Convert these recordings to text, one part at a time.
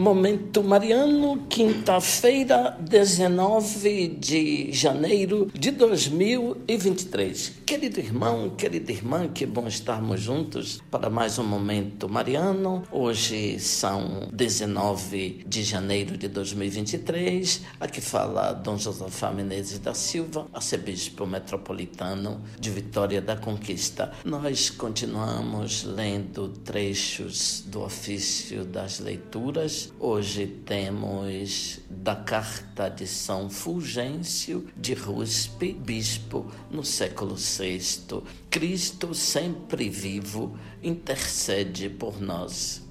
Momento Mariano, quinta-feira, 19 de janeiro de 2023. Querido irmão, querida irmã, que bom estarmos juntos para mais um Momento Mariano. Hoje são 19 de janeiro de 2023. Aqui fala Dom Josafá Menezes da Silva, arcebispo metropolitano de Vitória da Conquista. Nós continuamos lendo trechos do ofício das leituras Hoje temos da carta de São Fulgêncio de Ruspe, bispo no século VI. Cristo sempre vivo intercede por nós.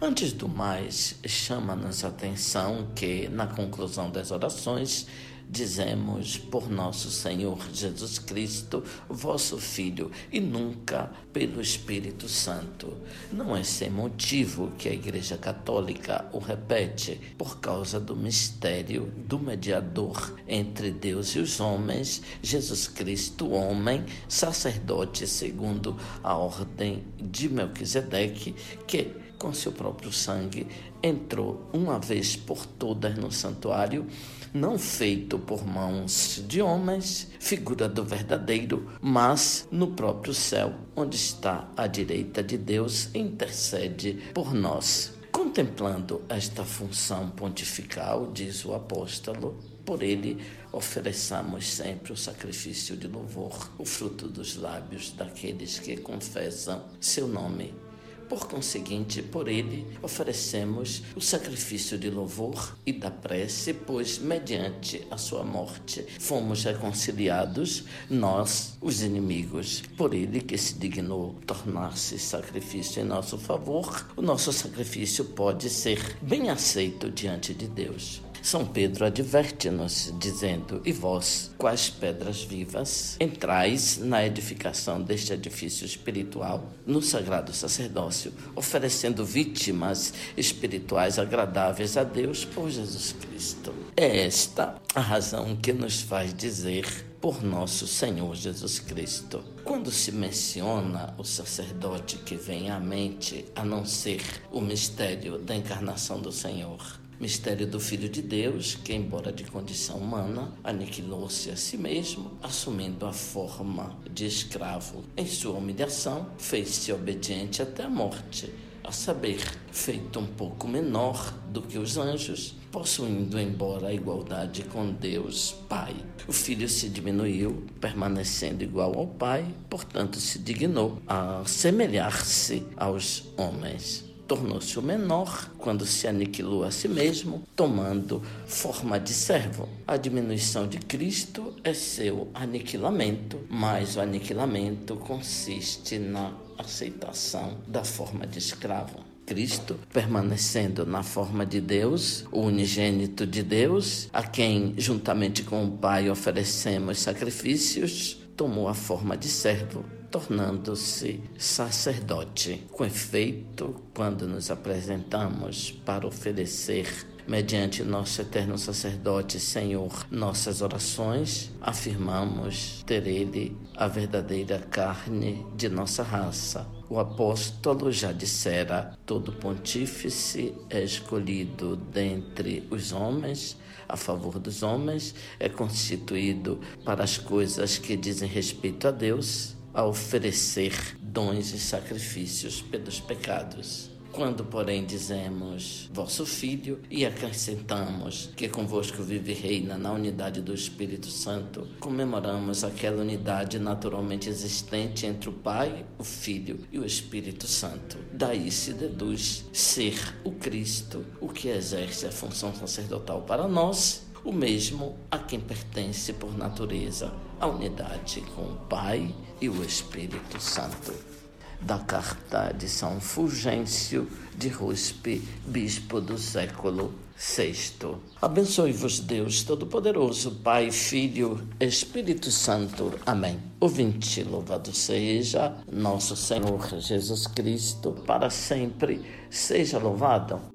Antes do mais, chama-nos a atenção que, na conclusão das orações, dizemos por nosso Senhor Jesus Cristo, vosso Filho, e nunca pelo Espírito Santo. Não é sem motivo que a Igreja Católica o repete, por causa do mistério do mediador entre Deus e os homens, Jesus Cristo, homem, sacerdote segundo a ordem de Melquisedeque, que com seu próprio sangue, entrou uma vez por todas no santuário, não feito por mãos de homens, figura do verdadeiro, mas no próprio céu, onde está à direita de Deus, intercede por nós. Contemplando esta função pontifical, diz o apóstolo, por ele ofereçamos sempre o sacrifício de louvor, o fruto dos lábios daqueles que confessam seu nome por conseguinte, por ele oferecemos o sacrifício de louvor e da prece, pois, mediante a sua morte, fomos reconciliados, nós, os inimigos. Por ele que se dignou tornar-se sacrifício em nosso favor, o nosso sacrifício pode ser bem aceito diante de Deus. São Pedro adverte-nos, dizendo: E vós, quais pedras vivas, entrais na edificação deste edifício espiritual, no sagrado sacerdócio, oferecendo vítimas espirituais agradáveis a Deus por Jesus Cristo. É esta a razão que nos faz dizer por nosso Senhor Jesus Cristo. Quando se menciona o sacerdote que vem à mente, a não ser o mistério da encarnação do Senhor, Mistério do Filho de Deus, que, embora de condição humana, aniquilou-se a si mesmo, assumindo a forma de escravo. Em sua humilhação, fez-se obediente até a morte, a saber, feito um pouco menor do que os anjos, possuindo embora a igualdade com Deus Pai. O Filho se diminuiu, permanecendo igual ao Pai, portanto se dignou a semelhar-se aos homens tornou-se o menor quando se aniquilou a si mesmo, tomando forma de servo. A diminuição de Cristo é seu aniquilamento, mas o aniquilamento consiste na aceitação da forma de escravo. Cristo, permanecendo na forma de Deus, o unigênito de Deus, a quem, juntamente com o Pai, oferecemos sacrifícios, tomou a forma de servo tornando-se sacerdote. Com efeito, quando nos apresentamos para oferecer mediante nosso eterno sacerdote, Senhor, nossas orações, afirmamos ter Ele a verdadeira carne de nossa raça. O apóstolo já dissera: todo pontífice é escolhido dentre os homens, a favor dos homens, é constituído para as coisas que dizem respeito a Deus a oferecer dons e sacrifícios pelos pecados. Quando, porém, dizemos vosso Filho e acrescentamos que convosco vive e reina na unidade do Espírito Santo, comemoramos aquela unidade naturalmente existente entre o Pai, o Filho e o Espírito Santo. Daí se deduz ser o Cristo, o que exerce a função sacerdotal para nós o mesmo a quem pertence por natureza a unidade com o Pai e o Espírito Santo. Da carta de São Fulgêncio de Ruspe, bispo do século VI. Abençoe-vos, Deus Todo-Poderoso, Pai, Filho, Espírito Santo. Amém. Ouvinte, louvado seja nosso Senhor Jesus Cristo, para sempre seja louvado.